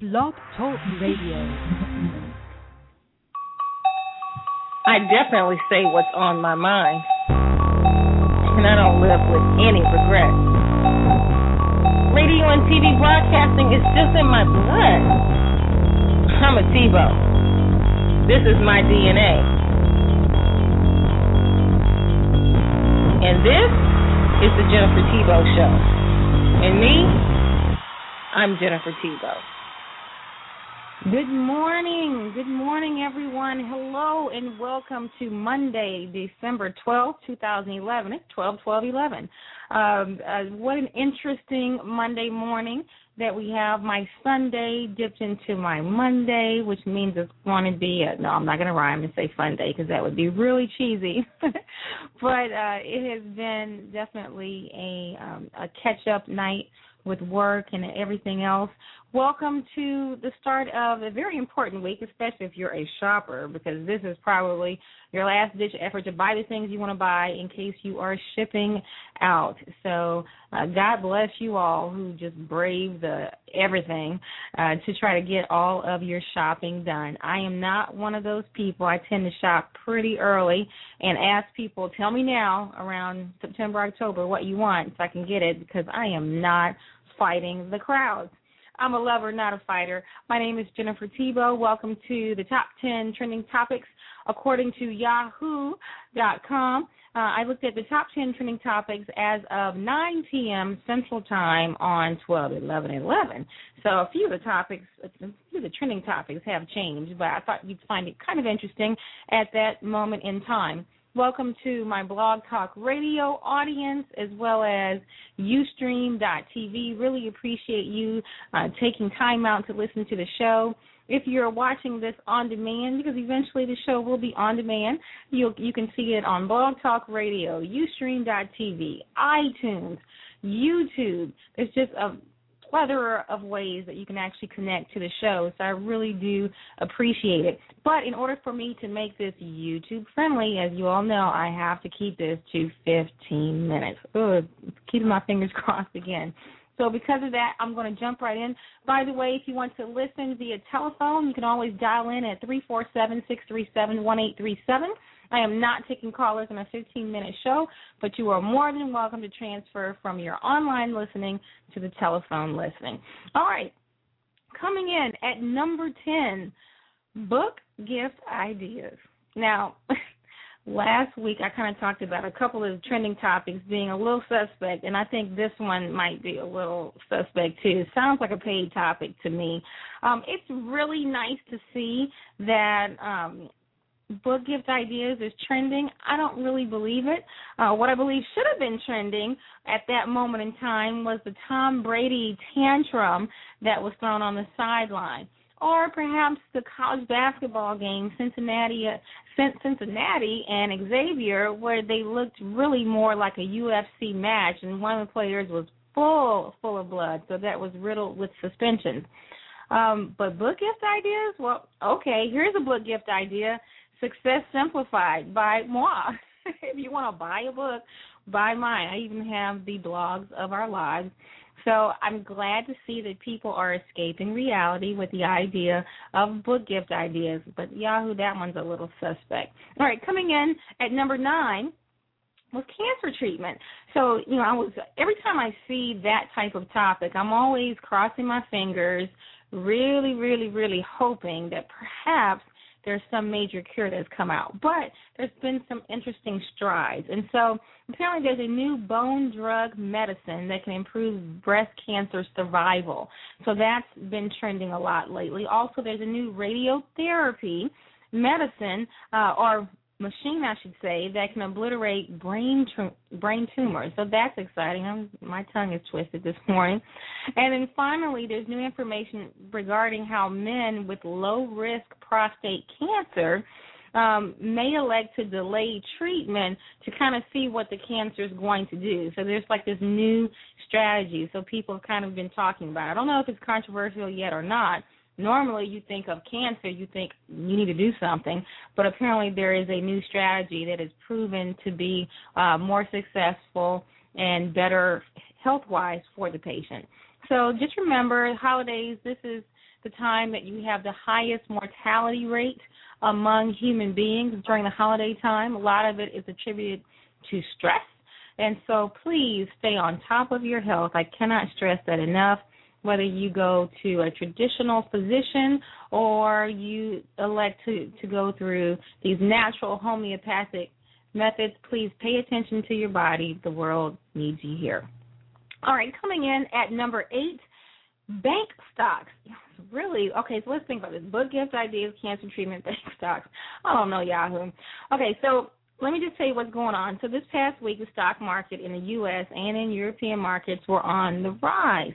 Blog Talk Radio. I definitely say what's on my mind. And I don't live with any regret. Radio and TV broadcasting is just in my blood. I'm a Thibeaux. This is my DNA. And this is the Jennifer Thibeaux Show. And me, I'm Jennifer Thibeaux. Good morning. Good morning, everyone. Hello, and welcome to Monday, December 12th, 2011. It's 12 12 11. Um, uh, what an interesting Monday morning that we have. My Sunday dipped into my Monday, which means it's going to be a, no, I'm not going to rhyme and say fun day because that would be really cheesy. but uh, it has been definitely a, um, a catch up night with work and everything else. Welcome to the start of a very important week, especially if you're a shopper, because this is probably your last ditch effort to buy the things you want to buy in case you are shipping out. So, uh, God bless you all who just brave the everything uh, to try to get all of your shopping done. I am not one of those people. I tend to shop pretty early and ask people, tell me now around September, October what you want so I can get it because I am not fighting the crowds. I'm a lover, not a fighter. My name is Jennifer Thibeaux. Welcome to the top 10 trending topics according to Yahoo.com. Uh, I looked at the top 10 trending topics as of 9 p.m. Central Time on 12 11 11. So a few of the topics, a few of the trending topics have changed, but I thought you'd find it kind of interesting at that moment in time. Welcome to my blog talk radio audience as well as Ustream.tv. Really appreciate you uh, taking time out to listen to the show. If you're watching this on demand, because eventually the show will be on demand, you you can see it on Blog Talk Radio, Ustream.tv, iTunes, YouTube. There's just a plethora of ways that you can actually connect to the show. So I really do appreciate it. But in order for me to make this YouTube friendly, as you all know, I have to keep this to 15 minutes. Ugh, keeping my fingers crossed again. So because of that, I'm going to jump right in. By the way, if you want to listen via telephone, you can always dial in at 347 637 1837. I am not taking callers in a 15 minute show, but you are more than welcome to transfer from your online listening to the telephone listening. All right. Coming in at number 10, book gift ideas. Now, last week I kind of talked about a couple of trending topics being a little suspect, and I think this one might be a little suspect too. It sounds like a paid topic to me. Um, it's really nice to see that um, book gift ideas is trending. I don't really believe it. Uh, what I believe should have been trending at that moment in time was the Tom Brady tantrum that was thrown on the sideline. Or perhaps the college basketball game, Cincinnati, uh, Cincinnati and Xavier, where they looked really more like a UFC match, and one of the players was full, full of blood, so that was riddled with suspensions. Um, but book gift ideas? Well, okay, here's a book gift idea. Success Simplified by moi. if you want to buy a book, buy mine. I even have the blogs of our lives. So I'm glad to see that people are escaping reality with the idea of book gift ideas. But Yahoo, that one's a little suspect. All right, coming in at number nine was cancer treatment. So, you know, I was every time I see that type of topic, I'm always crossing my fingers, really, really, really hoping that perhaps there's some major cure that's come out. But there's been some interesting strides. And so apparently there's a new bone drug medicine that can improve breast cancer survival. So that's been trending a lot lately. Also, there's a new radiotherapy medicine uh, or machine, I should say, that can obliterate brain brain tumors. So that's exciting. I'm, my tongue is twisted this morning. And then finally, there's new information regarding how men with low risk prostate cancer um, may elect to delay treatment to kind of see what the cancer is going to do. So there's like this new strategy. So people have kind of been talking about. It. I don't know if it's controversial yet or not normally you think of cancer, you think you need to do something, but apparently there is a new strategy that is proven to be uh, more successful and better health wise for the patient. So just remember, holidays. This is the time that you have the highest mortality rate among human beings during the holiday time. A lot of it is attributed to stress. And so please stay on top of your health. I cannot stress that enough. Whether you go to a traditional physician or you elect to, to go through these natural homeopathic methods, please pay attention to your body. The world needs you here. All right, coming in at number eight, bank stocks. Really? Okay, so let's think about this. Book gift ideas, cancer treatment, bank stocks. I don't know, Yahoo. Okay, so let me just tell you what's going on. So this past week, the stock market in the U.S. and in European markets were on the rise.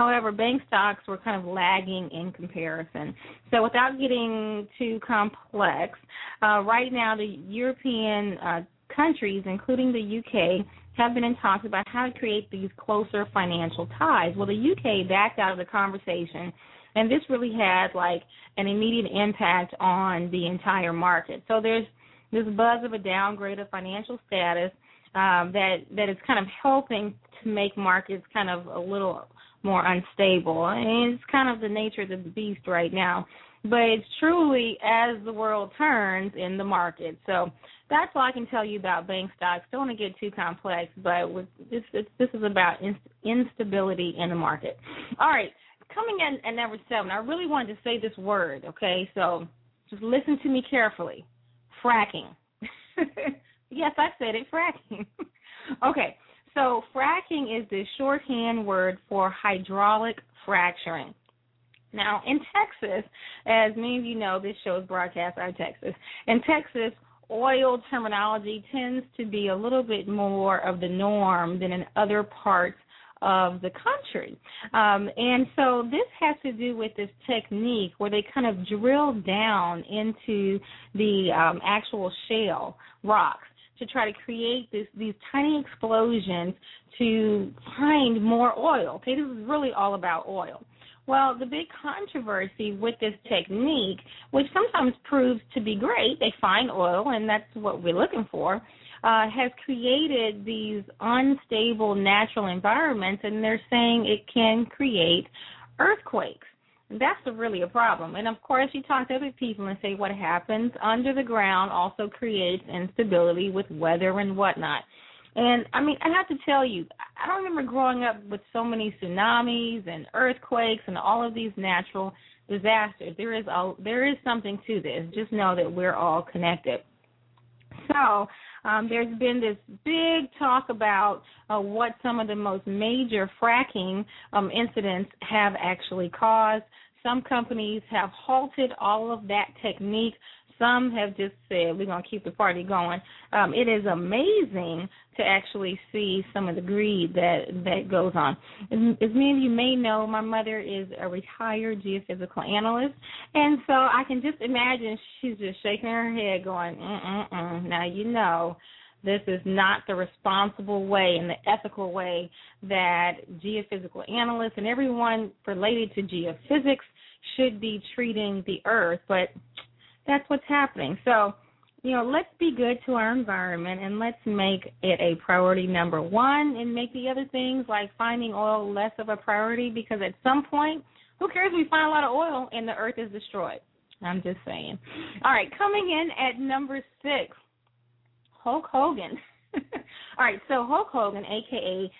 However, bank stocks were kind of lagging in comparison. So without getting too complex, uh, right now the European uh, countries, including the UK, have been in talks about how to create these closer financial ties. Well, the UK backed out of the conversation, and this really had like an immediate impact on the entire market. So there's this buzz of a downgrade of financial status um, that that is kind of helping to make markets kind of a little more unstable. And it's kind of the nature of the beast right now. But it's truly as the world turns in the market. So that's all I can tell you about bank stocks. Don't want to get too complex, but with this this is about instability in the market. All right, coming in at number seven, I really wanted to say this word. Okay, so just listen to me carefully. Fracking. yes, I said it. Fracking. okay, so fracking is the shorthand word for hydraulic fracturing. Now, in Texas, as many of you know, this show is broadcast out of Texas. In Texas, oil terminology tends to be a little bit more of the norm than in other parts of the country. Um, and so this has to do with this technique where they kind of drill down into the um, actual shale rocks to try to create this, these tiny explosions to find more oil. Okay, this is really all about oil. Well, the big controversy with this technique, which sometimes proves to be great, they find oil and that's what we're looking for, uh, has created these unstable natural environments, and they're saying it can create earthquakes. That's really a problem. And of course, you talk to other people and say what happens under the ground also creates instability with weather and whatnot. And I mean, I have to tell you, I don't remember growing up with so many tsunamis and earthquakes and all of these natural disasters. There is a, there is something to this. Just know that we're all connected. So um, there's been this big talk about uh, what some of the most major fracking um, incidents have actually caused. Some companies have halted all of that technique some have just said we're going to keep the party going. Um, it is amazing to actually see some of the greed that that goes on. As, as many of you may know, my mother is a retired geophysical analyst, and so I can just imagine she's just shaking her head, going, "Mm-mm-mm." Now you know this is not the responsible way and the ethical way that geophysical analysts and everyone related to geophysics should be treating the earth but that's what's happening. So, you know, let's be good to our environment and let's make it a priority number one and make the other things like finding oil less of a priority because at some point, who cares if we find a lot of oil and the earth is destroyed? I'm just saying. All right, coming in at number six, Hulk Hogan. All right, so Hulk Hogan, aka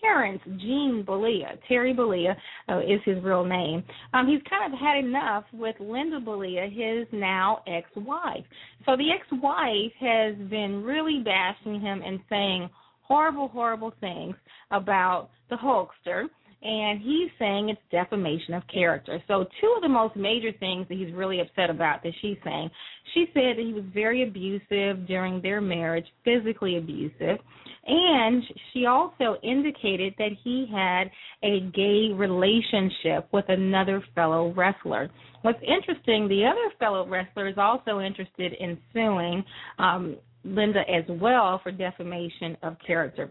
Terrence Gene Bollea, Terry Bollea uh, is his real name. Um, he's kind of had enough with Linda Bollea, his now ex-wife. So the ex-wife has been really bashing him and saying horrible, horrible things about the Hulkster and he's saying it's defamation of character. So, two of the most major things that he's really upset about that she's saying, she said that he was very abusive during their marriage, physically abusive, and she also indicated that he had a gay relationship with another fellow wrestler. What's interesting, the other fellow wrestler is also interested in suing um, Linda as well for defamation of character.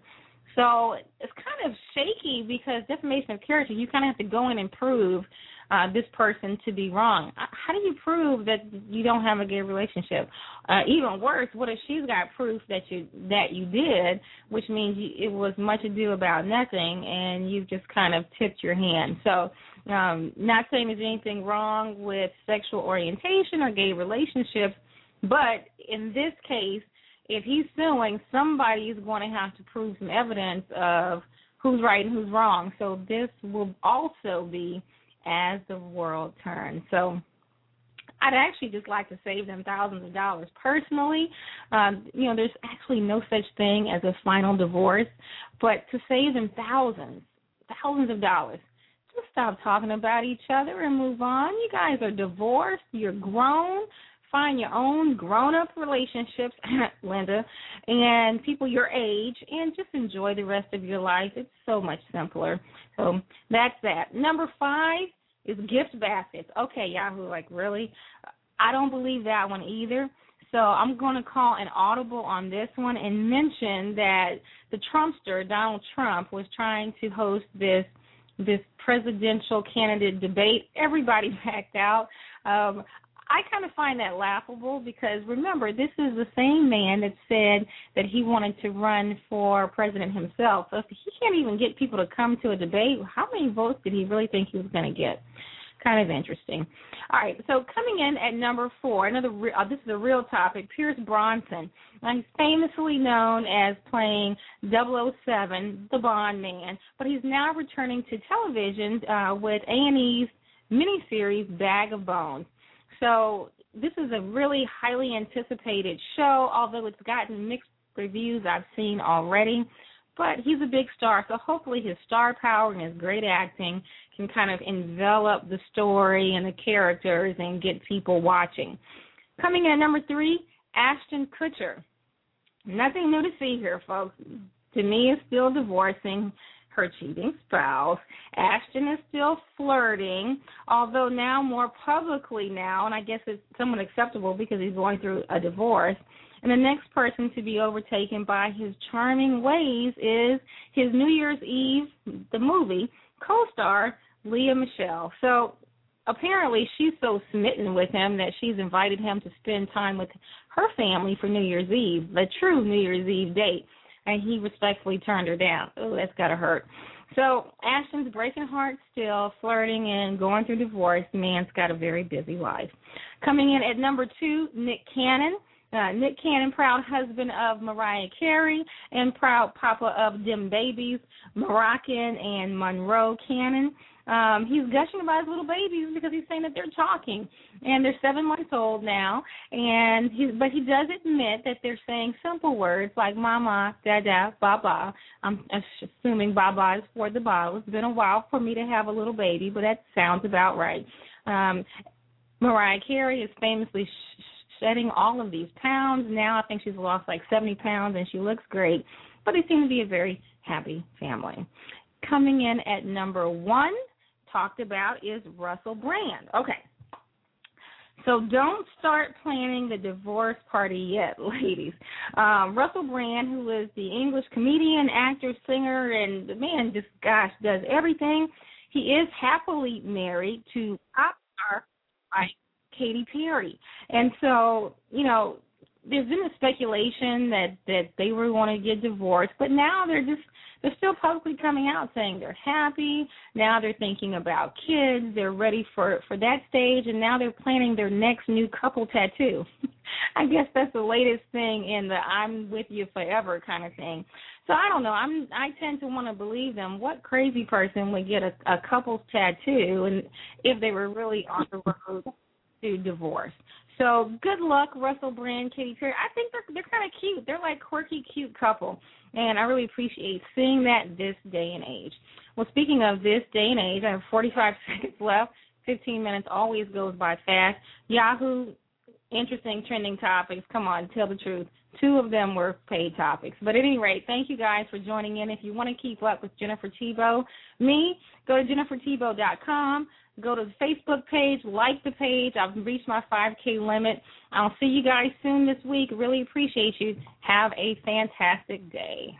So it's kind of shaky because defamation of character, you kind of have to go in and prove uh, this person to be wrong. Uh, how do you prove that you don't have a gay relationship? Uh, even worse, what if she's got proof that you that you did, which means you, it was much ado about nothing, and you've just kind of tipped your hand. So Um, not saying there's anything wrong with sexual orientation or gay relationships, but in this case, if he's suing, somebody is going to have to prove some evidence of who's right and who's wrong. So this will also be as the world turns. So I'd actually just like to save them thousands of dollars personally. Um, you know, there's actually no such thing as a final divorce, but to save them thousands, thousands of dollars, just stop talking about each other and move on. You guys are divorced. You're grown. Find your own grown up relationships, Linda, and people your age, and just enjoy the rest of your life. It's so much simpler. So that's that. Number five is gift baskets. Okay, Yahoo, like really? I don't believe that one either. So I'm going to call an audible on this one and mention that the Trumpster Donald Trump was trying to host this this presidential candidate debate. Everybody backed out. Um, I kind of find that laughable because remember, this is the same man that said that he wanted to run for president himself. So if he can't even get people to come to a debate, how many votes did he really think he was going to get? Kind of interesting. All right, so coming in at number four, another re- uh, this is a real topic. Pierce Brosnan, he's famously known as playing 007, the Bond man, but he's now returning to television uh, with A&E's miniseries Bag of Bones. So this is a really highly anticipated show, although it's gotten mixed reviews I've seen already. But he's a big star, so hopefully his star power and his great acting can kind of envelop the story and the characters and get people watching. Coming in at number three, Ashton Kutcher. Nothing new to see here, folks. me, is still divorcing her cheating spouse. Ashton is still flirting, although now more publicly now, and I guess it's somewhat acceptable because he's going through a divorce. And the next person to be overtaken by his charming ways is his New Year's Eve, the movie, co star Lea Michele. So apparently she's so smitten with him that she's invited him to spend time with her family for New Year's Eve, the true New Year's Eve date and he respectfully turned her down. Oh, that's gotta hurt. So Ashton's breaking heart still, flirting and going through divorce. Man's got a very busy life. Coming in at number two, Nick Cannon. Uh, Nick Cannon, proud husband of Mariah Carey and proud papa of them babies, Moroccan and Monroe Cannon. Um, he's gushing about his little babies because he's saying that they're talking, and they're seven months old now. And he, but he does admit that they're saying simple words like "mama," "dada," "baba." I'm assuming "baba" is for the bottle. It's been a while for me to have a little baby, but that sounds about right. Um, Mariah Carey is famously sh- shedding all of these pounds. Now I think she's lost like 70 pounds, and she looks great. But they seem to be a very happy family. Coming in at number one talked about is Russell Brand. Okay. So don't start planning the divorce party yet, ladies. Um, Russell Brand, who is the English comedian, actor, singer, and the man just gosh does everything. He is happily married to pop star like Katy Perry, and so you know there's been a speculation that that they were going to get divorced, but now they're just they're still publicly coming out saying they're happy. Now they're thinking about kids. They're ready for for that stage, and now they're planning their next new couple tattoo. I guess that's the latest thing in the "I'm with you forever" kind of thing. So I don't know. I'm I tend to want to believe them. What crazy person would get a, a couple's tattoo, and if they were really on the road divorce? So good luck, Russell Brand, Katy Perry. I think they're they're kind of cute. They're like quirky, cute couple, and I really appreciate seeing that this day and age. Well, speaking of this day and age, I have 45 seconds left. 15 minutes always goes by fast. Yahoo, interesting trending topics. Come on, tell the truth. Two of them were paid topics. But at any rate, thank you guys for joining in. If you want to keep up with Jennifer Thibeaux, me, go to jenniferthibeaux.com. Go to the Facebook page, like the page. I've reached my 5K limit. I'll see you guys soon this week. Really appreciate you. Have a fantastic day.